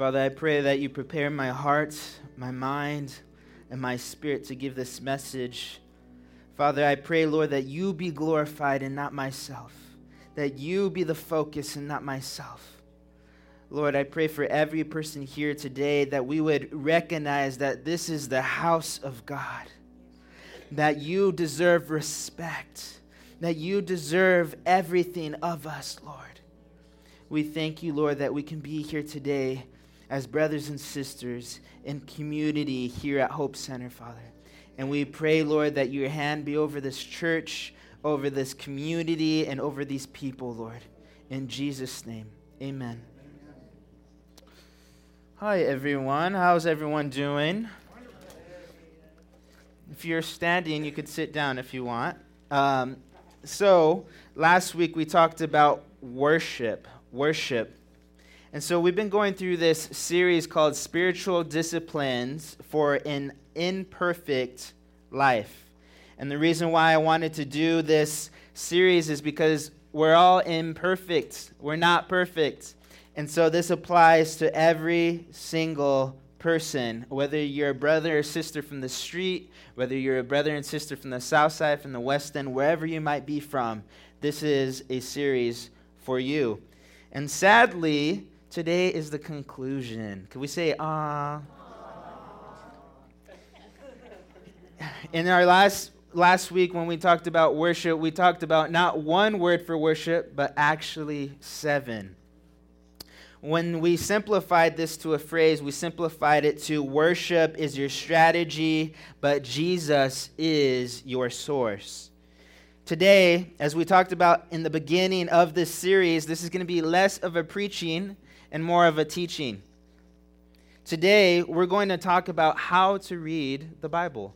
Father, I pray that you prepare my heart, my mind, and my spirit to give this message. Father, I pray, Lord, that you be glorified and not myself, that you be the focus and not myself. Lord, I pray for every person here today that we would recognize that this is the house of God, that you deserve respect, that you deserve everything of us, Lord. We thank you, Lord, that we can be here today as brothers and sisters in community here at Hope Center, Father. And we pray, Lord, that your hand be over this church, over this community, and over these people, Lord. In Jesus' name, amen. Hi, everyone. How's everyone doing? If you're standing, you could sit down if you want. Um, so, last week we talked about worship. Worship. And so we've been going through this series called Spiritual Disciplines for an Imperfect Life. And the reason why I wanted to do this series is because we're all imperfect. We're not perfect. And so this applies to every single person, whether you're a brother or sister from the street, whether you're a brother and sister from the south side, from the west end, wherever you might be from. This is a series for you. And sadly, Today is the conclusion. Can we say, ah? In our last last week when we talked about worship, we talked about not one word for worship, but actually seven. When we simplified this to a phrase, we simplified it to worship is your strategy, but Jesus is your source. Today, as we talked about in the beginning of this series, this is going to be less of a preaching and more of a teaching. Today, we're going to talk about how to read the Bible.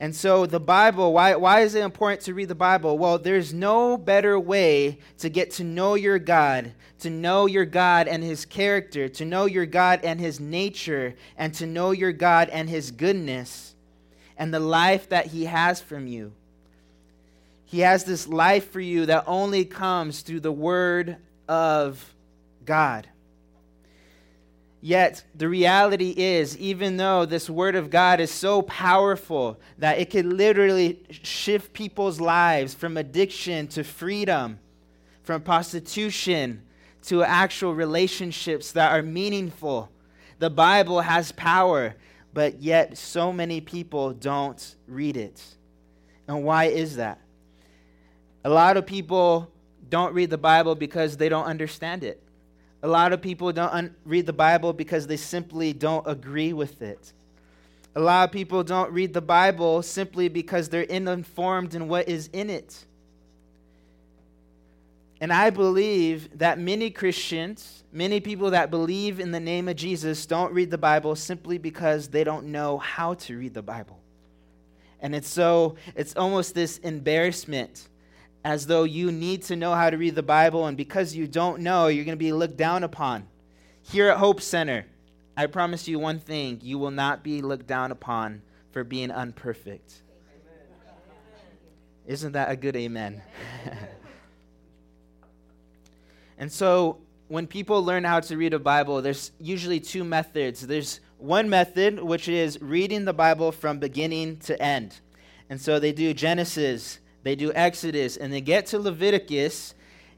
And so, the Bible, why, why is it important to read the Bible? Well, there's no better way to get to know your God, to know your God and His character, to know your God and His nature, and to know your God and His goodness and the life that He has from you. He has this life for you that only comes through the Word of God. Yet, the reality is, even though this Word of God is so powerful that it could literally shift people's lives from addiction to freedom, from prostitution to actual relationships that are meaningful, the Bible has power, but yet so many people don't read it. And why is that? A lot of people don't read the Bible because they don't understand it. A lot of people don't un- read the Bible because they simply don't agree with it. A lot of people don't read the Bible simply because they're uninformed in what is in it. And I believe that many Christians, many people that believe in the name of Jesus, don't read the Bible simply because they don't know how to read the Bible. And it's so, it's almost this embarrassment as though you need to know how to read the Bible, and because you don't know, you're going to be looked down upon. Here at Hope Center, I promise you one thing you will not be looked down upon for being unperfect. Isn't that a good amen? and so, when people learn how to read a Bible, there's usually two methods. There's one method, which is reading the Bible from beginning to end. And so they do Genesis, they do Exodus, and they get to Leviticus,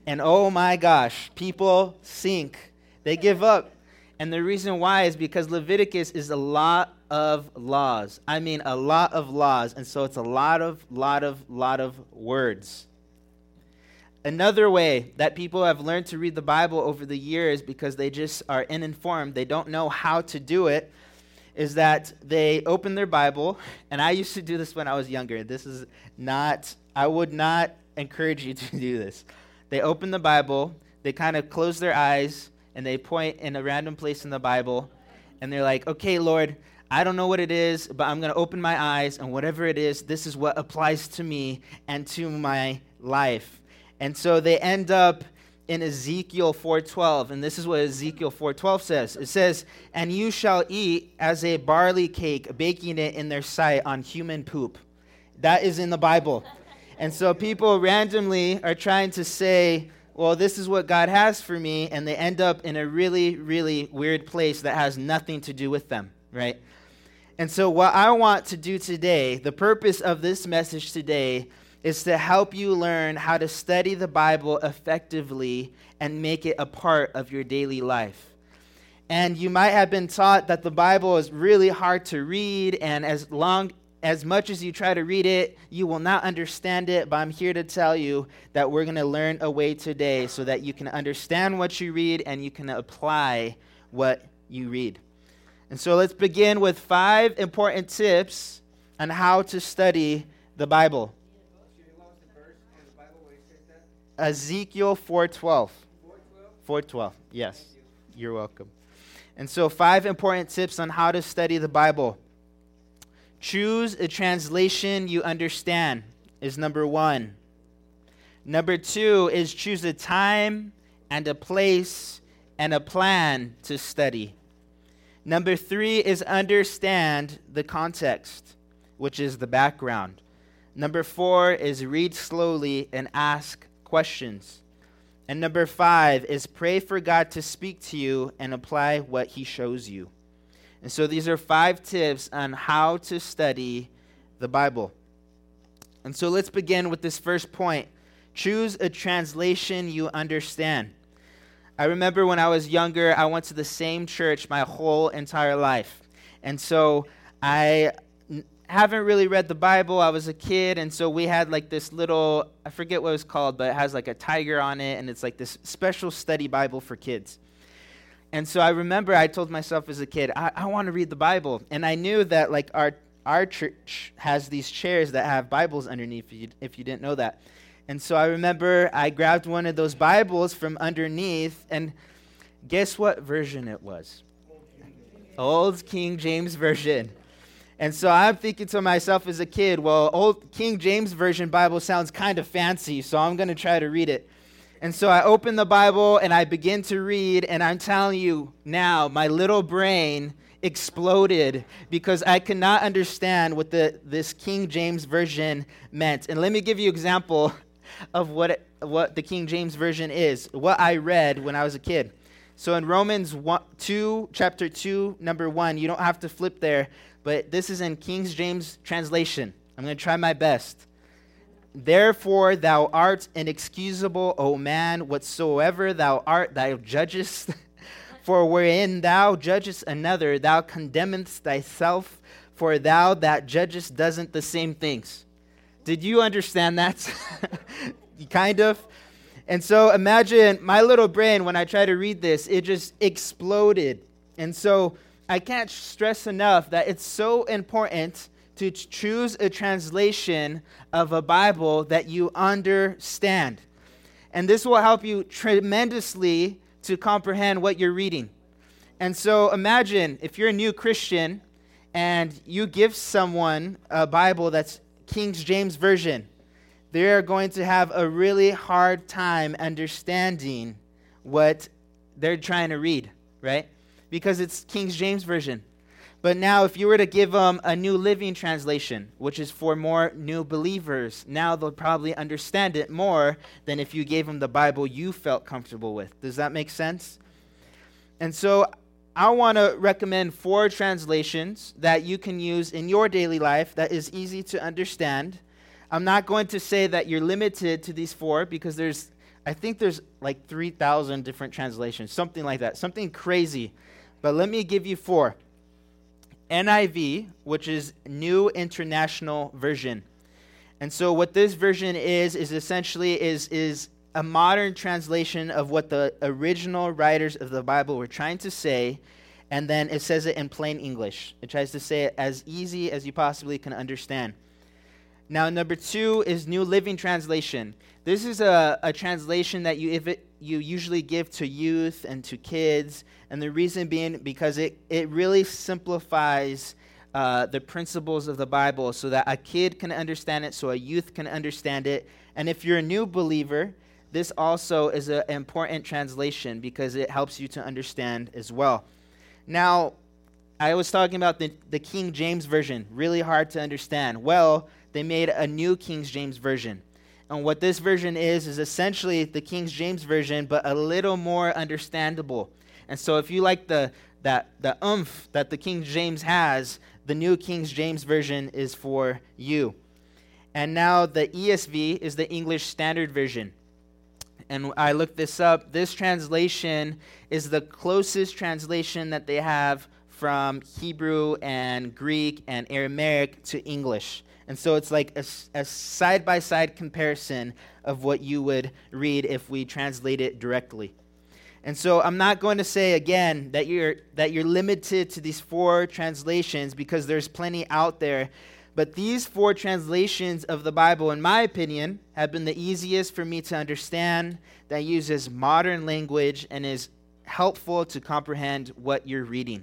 and oh my gosh, people sink. They give up. And the reason why is because Leviticus is a lot of laws. I mean, a lot of laws. And so it's a lot of, lot of, lot of words. Another way that people have learned to read the Bible over the years because they just are uninformed, they don't know how to do it, is that they open their Bible, and I used to do this when I was younger. This is not I would not encourage you to do this. They open the Bible, they kind of close their eyes, and they point in a random place in the Bible, and they're like, okay, Lord, I don't know what it is, but I'm going to open my eyes, and whatever it is, this is what applies to me and to my life. And so they end up in Ezekiel 4:12, and this is what Ezekiel 4:12 says. It says, "And you shall eat as a barley cake, baking it in their sight on human poop." That is in the Bible. And so people randomly are trying to say, well, this is what God has for me, and they end up in a really, really weird place that has nothing to do with them, right? And so, what I want to do today, the purpose of this message today, is to help you learn how to study the Bible effectively and make it a part of your daily life. And you might have been taught that the Bible is really hard to read, and as long as much as you try to read it, you will not understand it. But I'm here to tell you that we're going to learn a way today so that you can understand what you read and you can apply what you read. And so let's begin with five important tips on how to study the Bible. Ezekiel 4:12. 4:12. Yes. You're welcome. And so five important tips on how to study the Bible. Choose a translation you understand is number 1. Number 2 is choose a time and a place and a plan to study. Number 3 is understand the context, which is the background. Number 4 is read slowly and ask questions. And number five is pray for God to speak to you and apply what he shows you. And so these are five tips on how to study the Bible. And so let's begin with this first point choose a translation you understand. I remember when I was younger, I went to the same church my whole entire life. And so I haven't really read the Bible. I was a kid, and so we had like this little, I forget what it was called, but it has like a tiger on it, and it's like this special study Bible for kids. And so I remember I told myself as a kid, I, I want to read the Bible. And I knew that like our, our church has these chairs that have Bibles underneath, if you, if you didn't know that. And so I remember I grabbed one of those Bibles from underneath, and guess what version it was? Old King James Version. And so I'm thinking to myself as a kid, well, old King James Version Bible sounds kind of fancy, so I'm going to try to read it. And so I open the Bible and I begin to read, and I'm telling you now, my little brain exploded because I could not understand what the, this King James Version meant. And let me give you example of what, it, what the King James Version is, what I read when I was a kid. So in Romans 1, 2, chapter 2, number 1, you don't have to flip there, but this is in King James translation. I'm going to try my best. Therefore, thou art inexcusable, O man, whatsoever thou art, thou judgest. for wherein thou judgest another, thou condemnest thyself, for thou that judgest doesn't the same things. Did you understand that? kind of. And so imagine my little brain, when I try to read this, it just exploded. And so I can't stress enough that it's so important to choose a translation of a Bible that you understand. And this will help you tremendously to comprehend what you're reading. And so imagine if you're a new Christian and you give someone a Bible that's King James Version, they're going to have a really hard time understanding what they're trying to read, right? because it's King James Version. But now, if you were to give them a New Living Translation, which is for more new believers, now they'll probably understand it more than if you gave them the Bible you felt comfortable with. Does that make sense? And so, I want to recommend four translations that you can use in your daily life that is easy to understand. I'm not going to say that you're limited to these four because there's, I think there's like 3,000 different translations, something like that, something crazy but let me give you four NIV, which is New International Version. And so what this version is is essentially is is a modern translation of what the original writers of the Bible were trying to say, and then it says it in plain English. It tries to say it as easy as you possibly can understand. Now, number two is New Living Translation. This is a, a translation that you, if it, you usually give to youth and to kids, and the reason being because it, it really simplifies uh, the principles of the Bible so that a kid can understand it, so a youth can understand it. And if you're a new believer, this also is an important translation because it helps you to understand as well. Now, I was talking about the, the King James Version, really hard to understand. Well, they made a new King James Version. And what this version is, is essentially the King James Version, but a little more understandable. And so if you like the, that, the umph that the King James has, the New King James Version is for you. And now the ESV is the English Standard Version. And I looked this up. This translation is the closest translation that they have from Hebrew and Greek and Aramaic to English. And so it's like a side by side comparison of what you would read if we translate it directly. And so I'm not going to say again that you're that you're limited to these four translations because there's plenty out there. But these four translations of the Bible, in my opinion, have been the easiest for me to understand, that uses modern language and is helpful to comprehend what you're reading.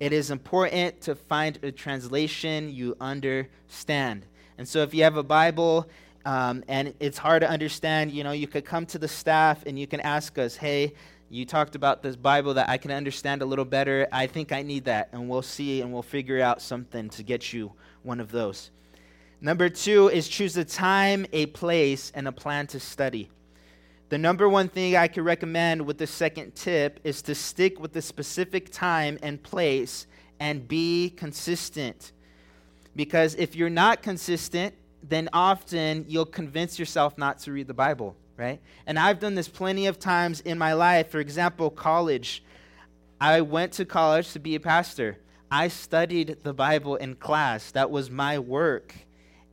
It is important to find a translation you understand. And so if you have a Bible um, and it's hard to understand, you know, you could come to the staff and you can ask us, hey, you talked about this Bible that I can understand a little better. I think I need that. And we'll see and we'll figure out something to get you one of those. Number two is choose a time, a place, and a plan to study. The number one thing I could recommend with the second tip is to stick with the specific time and place and be consistent. Because if you're not consistent, then often you'll convince yourself not to read the Bible, right? And I've done this plenty of times in my life. For example, college. I went to college to be a pastor. I studied the Bible in class. That was my work.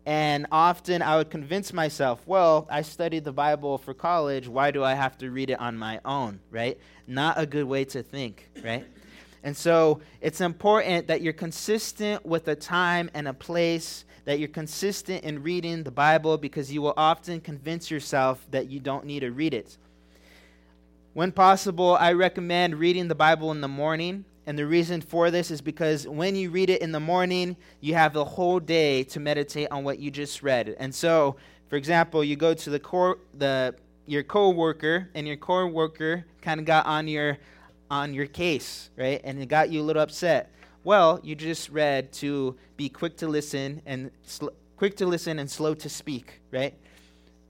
And often I would convince myself, well, I studied the Bible for college. Why do I have to read it on my own, right? Not a good way to think, right? And so it's important that you're consistent with a time and a place, that you're consistent in reading the Bible because you will often convince yourself that you don't need to read it. When possible, I recommend reading the Bible in the morning and the reason for this is because when you read it in the morning, you have the whole day to meditate on what you just read. And so, for example, you go to the core the your coworker and your coworker kind of got on your on your case, right? And it got you a little upset. Well, you just read to be quick to listen and sl- quick to listen and slow to speak, right?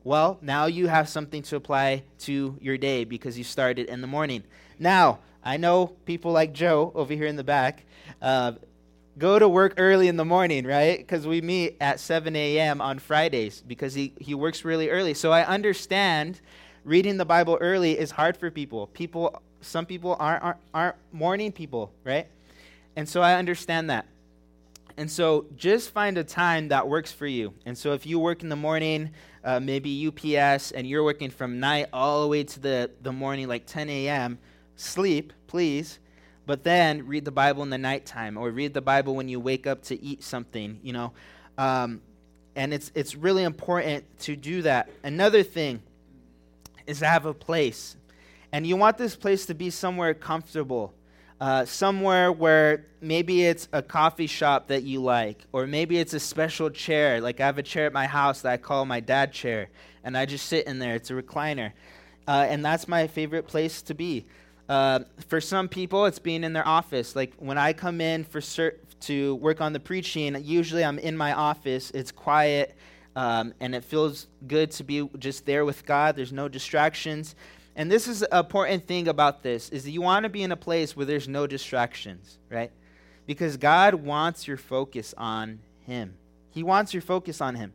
Well, now you have something to apply to your day because you started in the morning. Now, I know people like Joe over here in the back uh, go to work early in the morning, right? Because we meet at 7 a.m. on Fridays because he, he works really early. So I understand reading the Bible early is hard for people. People, some people aren't, aren't, aren't morning people, right? And so I understand that. And so just find a time that works for you. And so if you work in the morning, uh, maybe UPS, and you're working from night all the way to the, the morning, like 10 a.m., sleep, please, but then read the Bible in the nighttime or read the Bible when you wake up to eat something, you know. Um, and it's, it's really important to do that. Another thing is to have a place. And you want this place to be somewhere comfortable. Uh, somewhere where maybe it's a coffee shop that you like, or maybe it's a special chair. Like I have a chair at my house that I call my dad chair, and I just sit in there. It's a recliner. Uh, and that's my favorite place to be. Uh, for some people, it's being in their office. Like when I come in for to work on the preaching, usually I'm in my office. It's quiet, um, and it feels good to be just there with God. There's no distractions. And this is an important thing about this is that you want to be in a place where there's no distractions, right? Because God wants your focus on Him. He wants your focus on Him.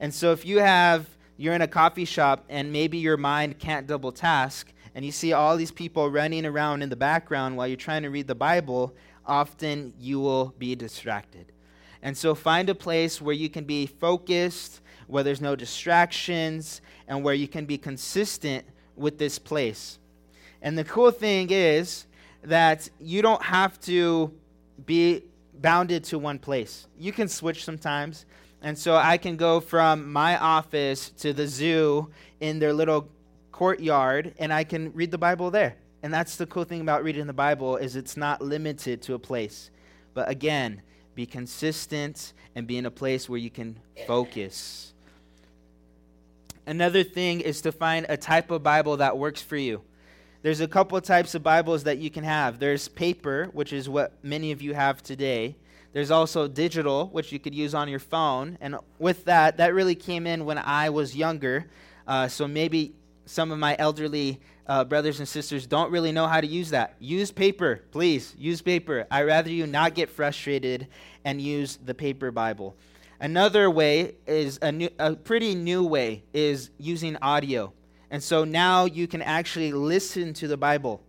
And so if you have you're in a coffee shop and maybe your mind can't double task, and you see all these people running around in the background while you're trying to read the Bible, often you will be distracted. And so find a place where you can be focused, where there's no distractions, and where you can be consistent with this place. And the cool thing is that you don't have to be bounded to one place. You can switch sometimes. And so I can go from my office to the zoo in their little courtyard and I can read the Bible there. And that's the cool thing about reading the Bible is it's not limited to a place. But again, be consistent and be in a place where you can focus. Another thing is to find a type of Bible that works for you. There's a couple of types of Bibles that you can have. There's paper, which is what many of you have today. There's also digital, which you could use on your phone. And with that, that really came in when I was younger. Uh, so maybe some of my elderly uh, brothers and sisters don't really know how to use that. Use paper, please. Use paper. I'd rather you not get frustrated and use the paper Bible. Another way is a, new, a pretty new way is using audio. And so now you can actually listen to the Bible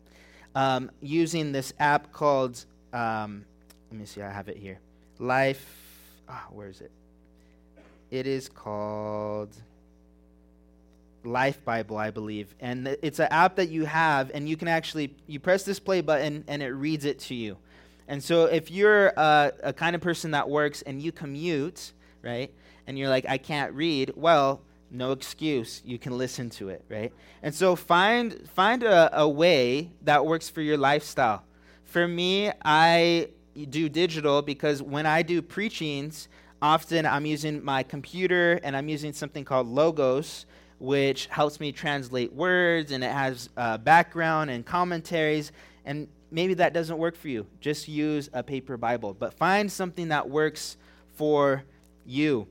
um, using this app called, um, let me see, I have it here. Life, oh, where is it? It is called Life Bible, I believe. And it's an app that you have, and you can actually, you press this play button, and it reads it to you. And so if you're a, a kind of person that works and you commute, right, and you're like, I can't read, well, no excuse you can listen to it right and so find find a, a way that works for your lifestyle for me i do digital because when i do preachings often i'm using my computer and i'm using something called logos which helps me translate words and it has uh, background and commentaries. And maybe that doesn't work for you. Just use a paper bible but find something that works for you.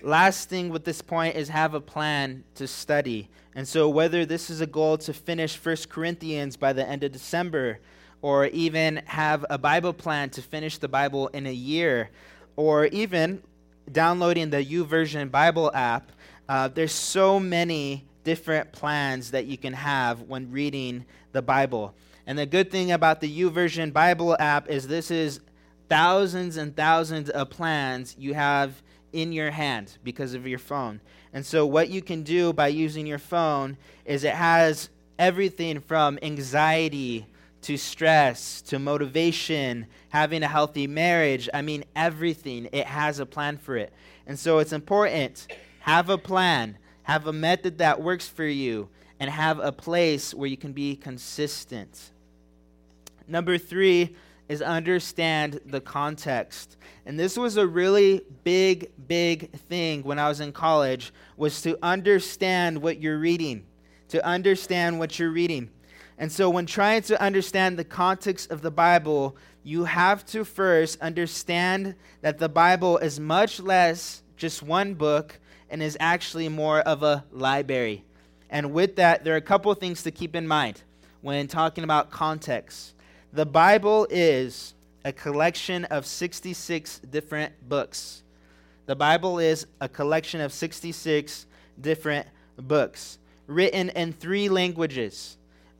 Last thing with this point is have a plan to study. And so, whether this is a goal to finish First Corinthians by the end of December, or even have a Bible plan to finish the Bible in a year, or even downloading the YouVersion Bible app, uh, there's so many different plans that you can have when reading the Bible. And the good thing about the YouVersion Bible app is this is thousands and thousands of plans you have in your hand because of your phone. And so, what you can do by using your phone is it has everything from anxiety to stress to motivation, having a healthy marriage. I mean, everything. It has a plan for it. And so, it's important. Have a plan, have a method that works for you, and have a place where you can be consistent. Number three, is understand the context. And this was a really big, big thing when I was in college, was to understand what you're reading. To understand what you're reading. And so when trying to understand the context of the Bible, you have to first understand that the Bible is much less just one book and is actually more of a library. And with that, there are a couple things to keep in mind when talking about context. The Bible is a collection of 66 different books. The Bible is a collection of 66 different books written in three languages.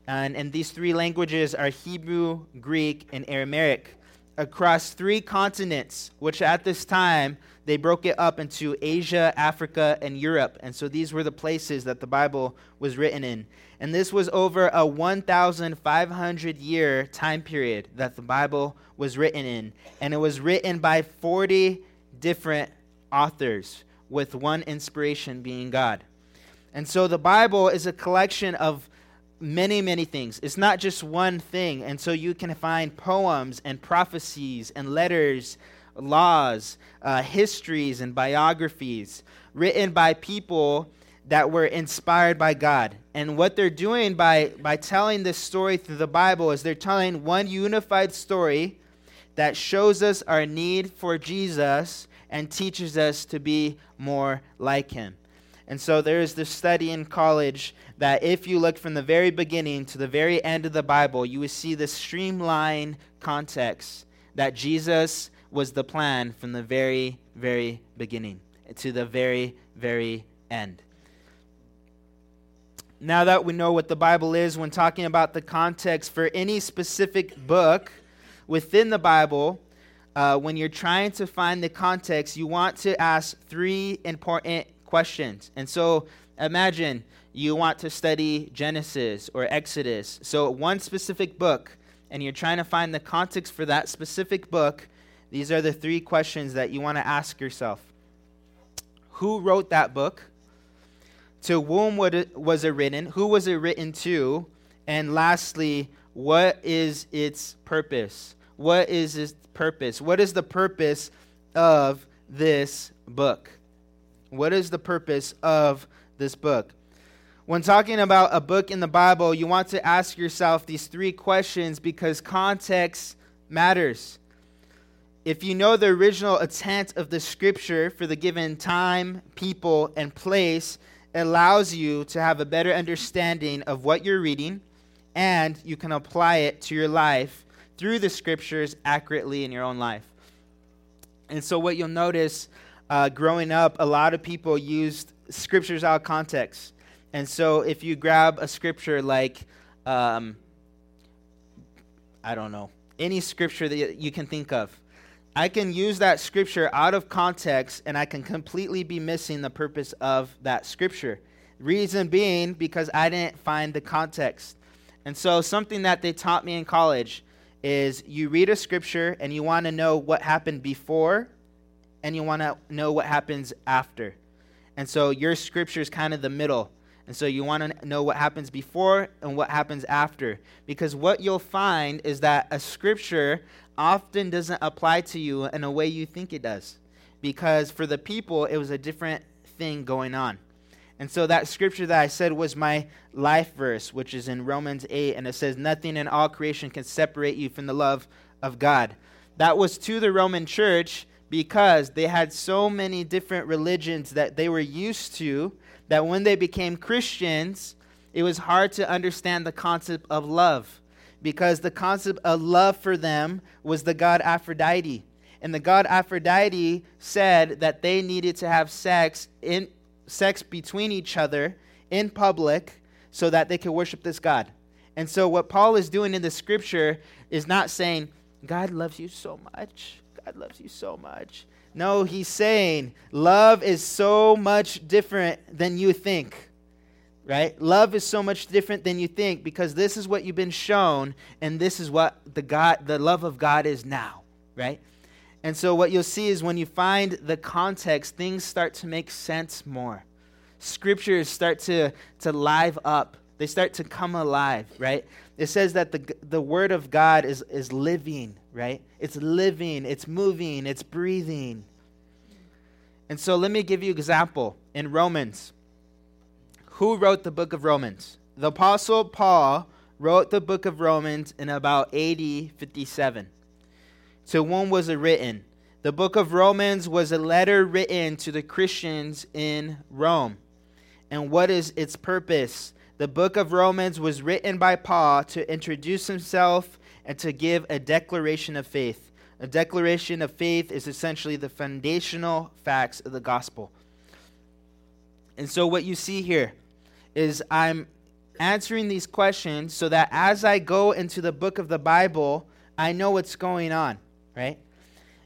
And, and these three languages are Hebrew, Greek, and Aramaic across three continents, which at this time they broke it up into Asia, Africa, and Europe. And so these were the places that the Bible was written in. And this was over a 1,500 year time period that the Bible was written in. And it was written by 40 different authors, with one inspiration being God. And so the Bible is a collection of many, many things. It's not just one thing. And so you can find poems and prophecies and letters, laws, uh, histories, and biographies written by people that were inspired by God. And what they're doing by, by telling this story through the Bible is they're telling one unified story that shows us our need for Jesus and teaches us to be more like him. And so there is this study in college that if you look from the very beginning to the very end of the Bible, you would see the streamlined context that Jesus was the plan from the very, very beginning to the very, very end now that we know what the Bible is, when talking about the context for any specific book within the Bible, uh, when you're trying to find the context, you want to ask three important questions. And so imagine you want to study Genesis or Exodus. So, one specific book, and you're trying to find the context for that specific book. These are the three questions that you want to ask yourself Who wrote that book? To whom was it written? Who was it written to? And lastly, what is its purpose? What is its purpose? What is the purpose of this book? What is the purpose of this book? When talking about a book in the Bible, you want to ask yourself these three questions because context matters. If you know the original intent of the scripture for the given time, people, and place, it allows you to have a better understanding of what you're reading, and you can apply it to your life through the scriptures accurately in your own life. And so, what you'll notice uh, growing up, a lot of people used scriptures out of context. And so, if you grab a scripture like, um, I don't know, any scripture that you can think of, I can use that scripture out of context and I can completely be missing the purpose of that scripture. Reason being because I didn't find the context. And so, something that they taught me in college is you read a scripture and you want to know what happened before and you want to know what happens after. And so, your scripture is kind of the middle. And so you want to know what happens before and what happens after. Because what you'll find is that a scripture often doesn't apply to you in a way you think it does. Because for the people, it was a different thing going on. And so that scripture that I said was my life verse, which is in Romans 8, and it says, Nothing in all creation can separate you from the love of God. That was to the Roman church because they had so many different religions that they were used to that when they became Christians, it was hard to understand the concept of love because the concept of love for them was the god Aphrodite. And the god Aphrodite said that they needed to have sex in sex between each other in public so that they could worship this god. And so what Paul is doing in the scripture is not saying God loves you so much. God loves you so much. No, he's saying love is so much different than you think. Right? Love is so much different than you think because this is what you've been shown and this is what the God the love of God is now, right? And so what you'll see is when you find the context, things start to make sense more. Scriptures start to to live up. They start to come alive, right? It says that the the word of God is is living, right? It's living, it's moving, it's breathing. And so let me give you example in Romans. Who wrote the book of Romans? The Apostle Paul wrote the book of Romans in about AD 57. To whom was it written? The book of Romans was a letter written to the Christians in Rome. And what is its purpose? The book of Romans was written by Paul to introduce himself and to give a declaration of faith. A declaration of faith is essentially the foundational facts of the gospel. And so, what you see here is I'm answering these questions so that as I go into the book of the Bible, I know what's going on, right?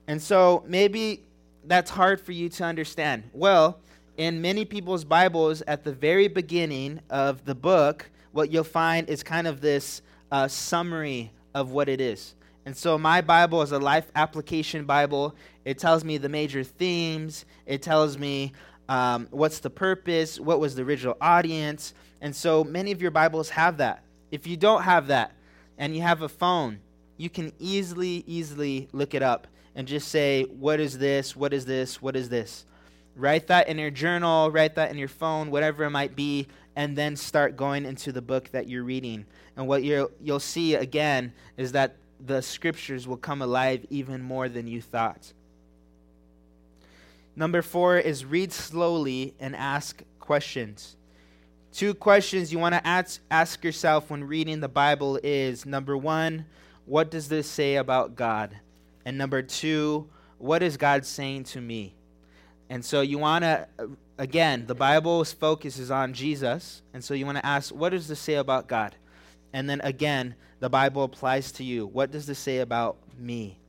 And so maybe that's hard for you to understand. Well, in many people's Bibles, at the very beginning of the book, what you'll find is kind of this uh, summary of what it is. And so my Bible is a life application Bible. It tells me the major themes, it tells me um, what's the purpose, what was the original audience. And so many of your Bibles have that. If you don't have that and you have a phone, you can easily, easily look it up and just say, What is this? What is this? What is this? Write that in your journal, write that in your phone, whatever it might be, and then start going into the book that you're reading. And what you'll, you'll see again is that the scriptures will come alive even more than you thought. Number four is read slowly and ask questions. Two questions you want to ask, ask yourself when reading the Bible is number one, what does this say about God? And number two, what is God saying to me? And so you want to, again, the Bible's focus is on Jesus. And so you want to ask, what does this say about God? And then again, the Bible applies to you. What does this say about me?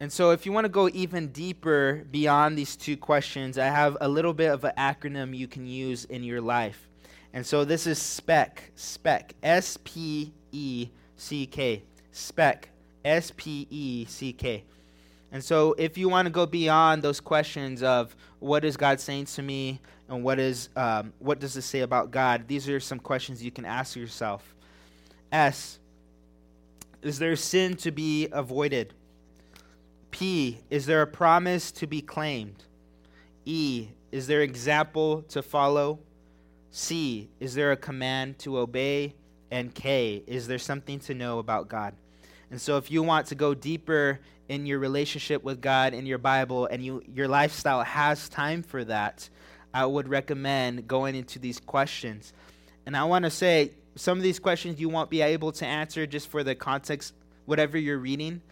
And so, if you want to go even deeper beyond these two questions, I have a little bit of an acronym you can use in your life. And so, this is SPECK, SPECK, S P E C K, SPECK, S P E C K. And so, if you want to go beyond those questions of what is God saying to me and what is um, what does this say about God, these are some questions you can ask yourself. S. Is there sin to be avoided? P. Is there a promise to be claimed? E. Is there example to follow? C. Is there a command to obey? And K. Is there something to know about God? And so, if you want to go deeper in your relationship with God in your Bible and you, your lifestyle has time for that, I would recommend going into these questions. And I want to say some of these questions you won't be able to answer just for the context, whatever you're reading,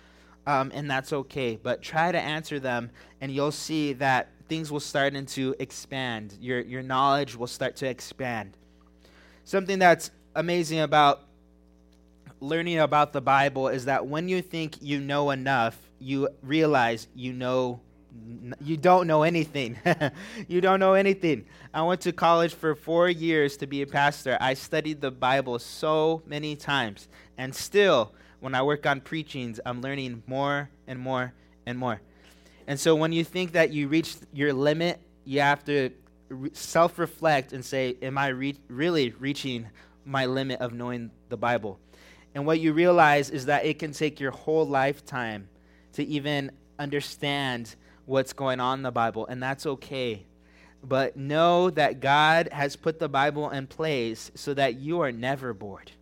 um, and that's okay. But try to answer them, and you'll see that things will start to expand. Your, your knowledge will start to expand. Something that's amazing about learning about the Bible is that when you think you know enough, you realize you know you don't know anything. you don't know anything. I went to college for 4 years to be a pastor. I studied the Bible so many times and still when I work on preachings, I'm learning more and more and more. And so when you think that you reached your limit, you have to re- self reflect and say, Am I re- really reaching my limit of knowing the Bible? And what you realize is that it can take your whole lifetime to even understand what's going on in the Bible, and that's okay. But know that God has put the Bible in place so that you are never bored.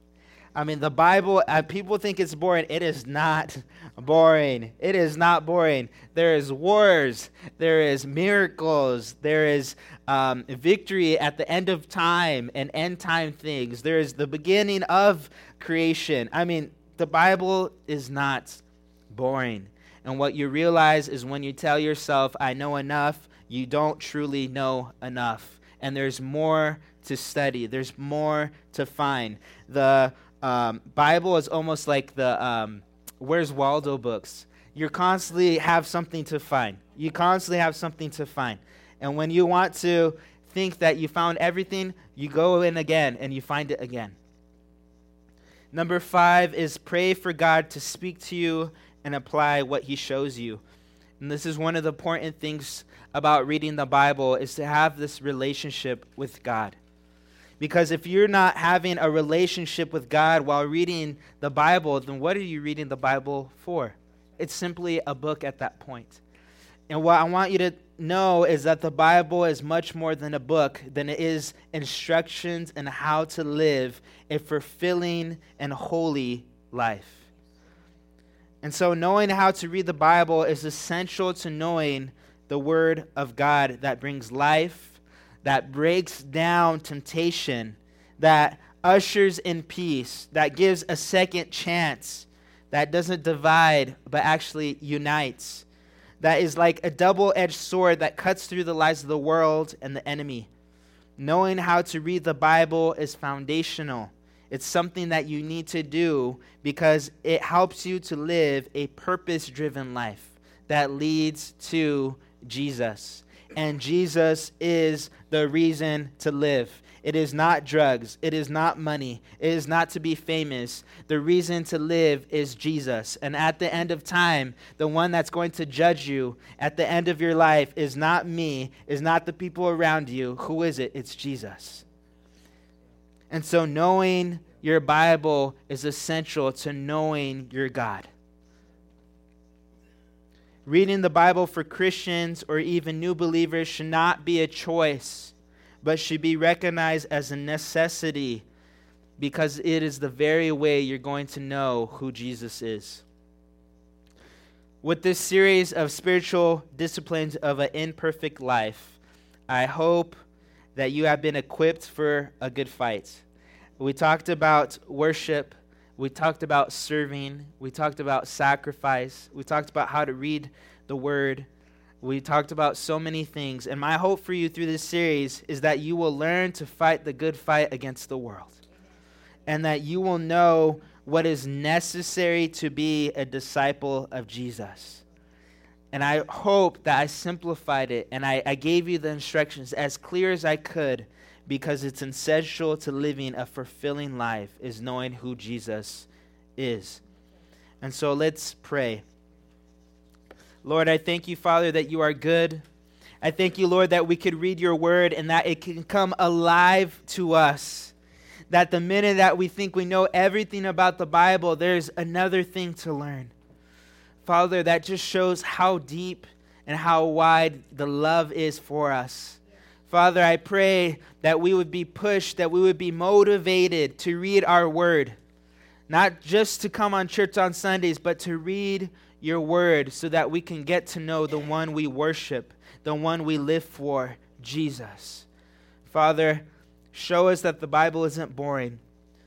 I mean, the Bible, uh, people think it's boring. It is not boring. It is not boring. There is wars, there is miracles, there is um, victory at the end of time and end time things. There is the beginning of creation. I mean, the Bible is not boring. And what you realize is when you tell yourself, I know enough, you don't truly know enough. And there's more to study, there's more to find. The um, Bible is almost like the um, Where's Waldo books. You constantly have something to find. You constantly have something to find. And when you want to think that you found everything, you go in again and you find it again. Number five is pray for God to speak to you and apply what He shows you. And this is one of the important things about reading the Bible is to have this relationship with God. Because if you're not having a relationship with God while reading the Bible, then what are you reading the Bible for? It's simply a book at that point. And what I want you to know is that the Bible is much more than a book, than it is instructions on how to live a fulfilling and holy life. And so, knowing how to read the Bible is essential to knowing the Word of God that brings life that breaks down temptation, that ushers in peace, that gives a second chance, that doesn't divide but actually unites, that is like a double edged sword that cuts through the lies of the world and the enemy. Knowing how to read the Bible is foundational. It's something that you need to do because it helps you to live a purpose driven life that leads to Jesus and Jesus is the reason to live. It is not drugs. It is not money. It is not to be famous. The reason to live is Jesus. And at the end of time, the one that's going to judge you at the end of your life is not me, is not the people around you. Who is it? It's Jesus. And so knowing your Bible is essential to knowing your God. Reading the Bible for Christians or even new believers should not be a choice, but should be recognized as a necessity because it is the very way you're going to know who Jesus is. With this series of spiritual disciplines of an imperfect life, I hope that you have been equipped for a good fight. We talked about worship we talked about serving. We talked about sacrifice. We talked about how to read the word. We talked about so many things. And my hope for you through this series is that you will learn to fight the good fight against the world. And that you will know what is necessary to be a disciple of Jesus. And I hope that I simplified it and I, I gave you the instructions as clear as I could because it's essential to living a fulfilling life is knowing who Jesus is. And so let's pray. Lord, I thank you, Father, that you are good. I thank you, Lord, that we could read your word and that it can come alive to us. That the minute that we think we know everything about the Bible, there's another thing to learn. Father, that just shows how deep and how wide the love is for us. Father, I pray that we would be pushed, that we would be motivated to read our word, not just to come on church on Sundays, but to read your word so that we can get to know the one we worship, the one we live for, Jesus. Father, show us that the Bible isn't boring.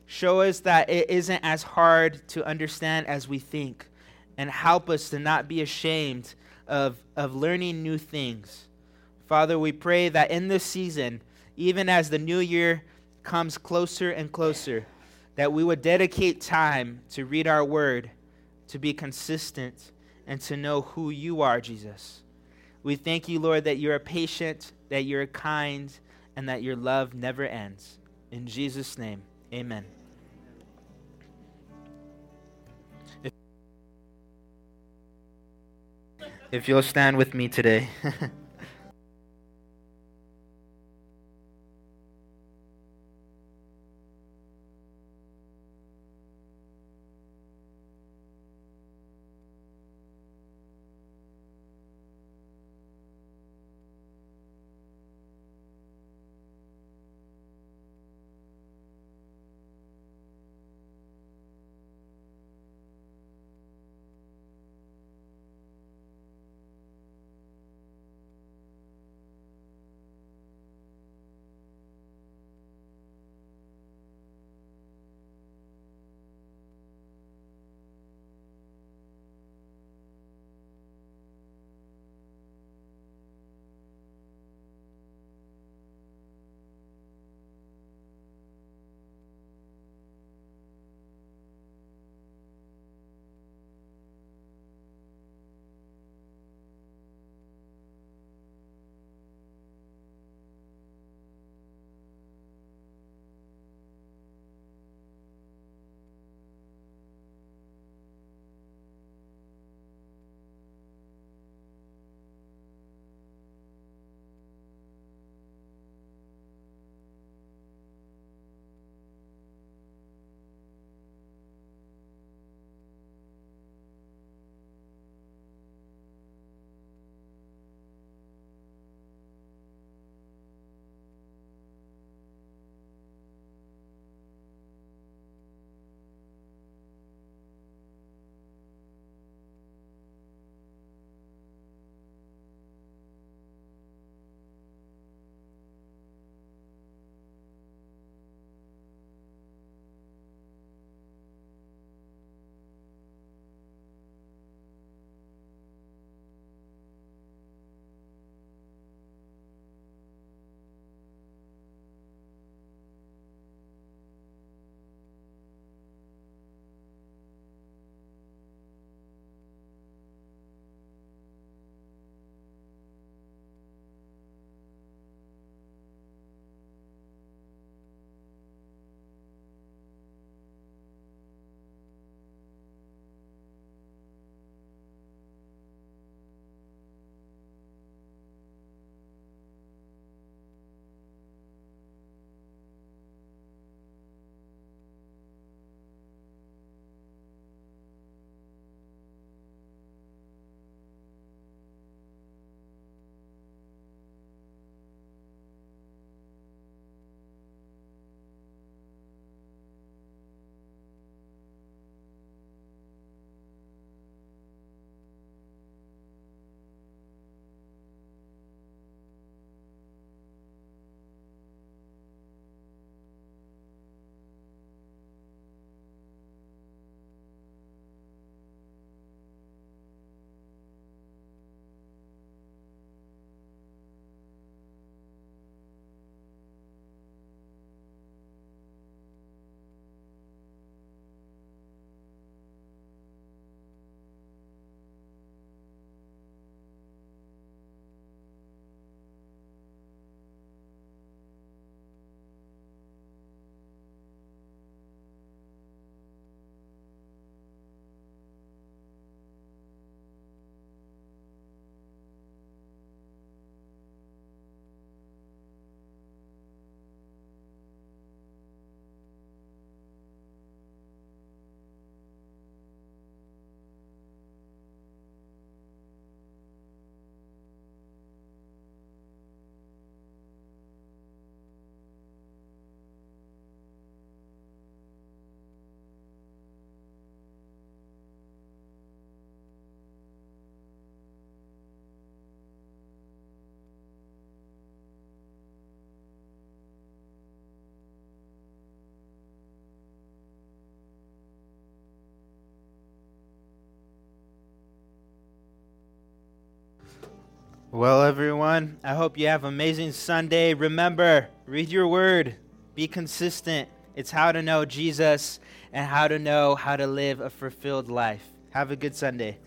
Show us that it isn't as hard to understand as we think. And help us to not be ashamed of, of learning new things. Father, we pray that in this season, even as the new year comes closer and closer, that we would dedicate time to read our word, to be consistent, and to know who you are, Jesus. We thank you, Lord, that you're patient, that you're kind, and that your love never ends. In Jesus' name, amen. If you'll stand with me today. Well, everyone, I hope you have an amazing Sunday. Remember, read your word, be consistent. It's how to know Jesus and how to know how to live a fulfilled life. Have a good Sunday.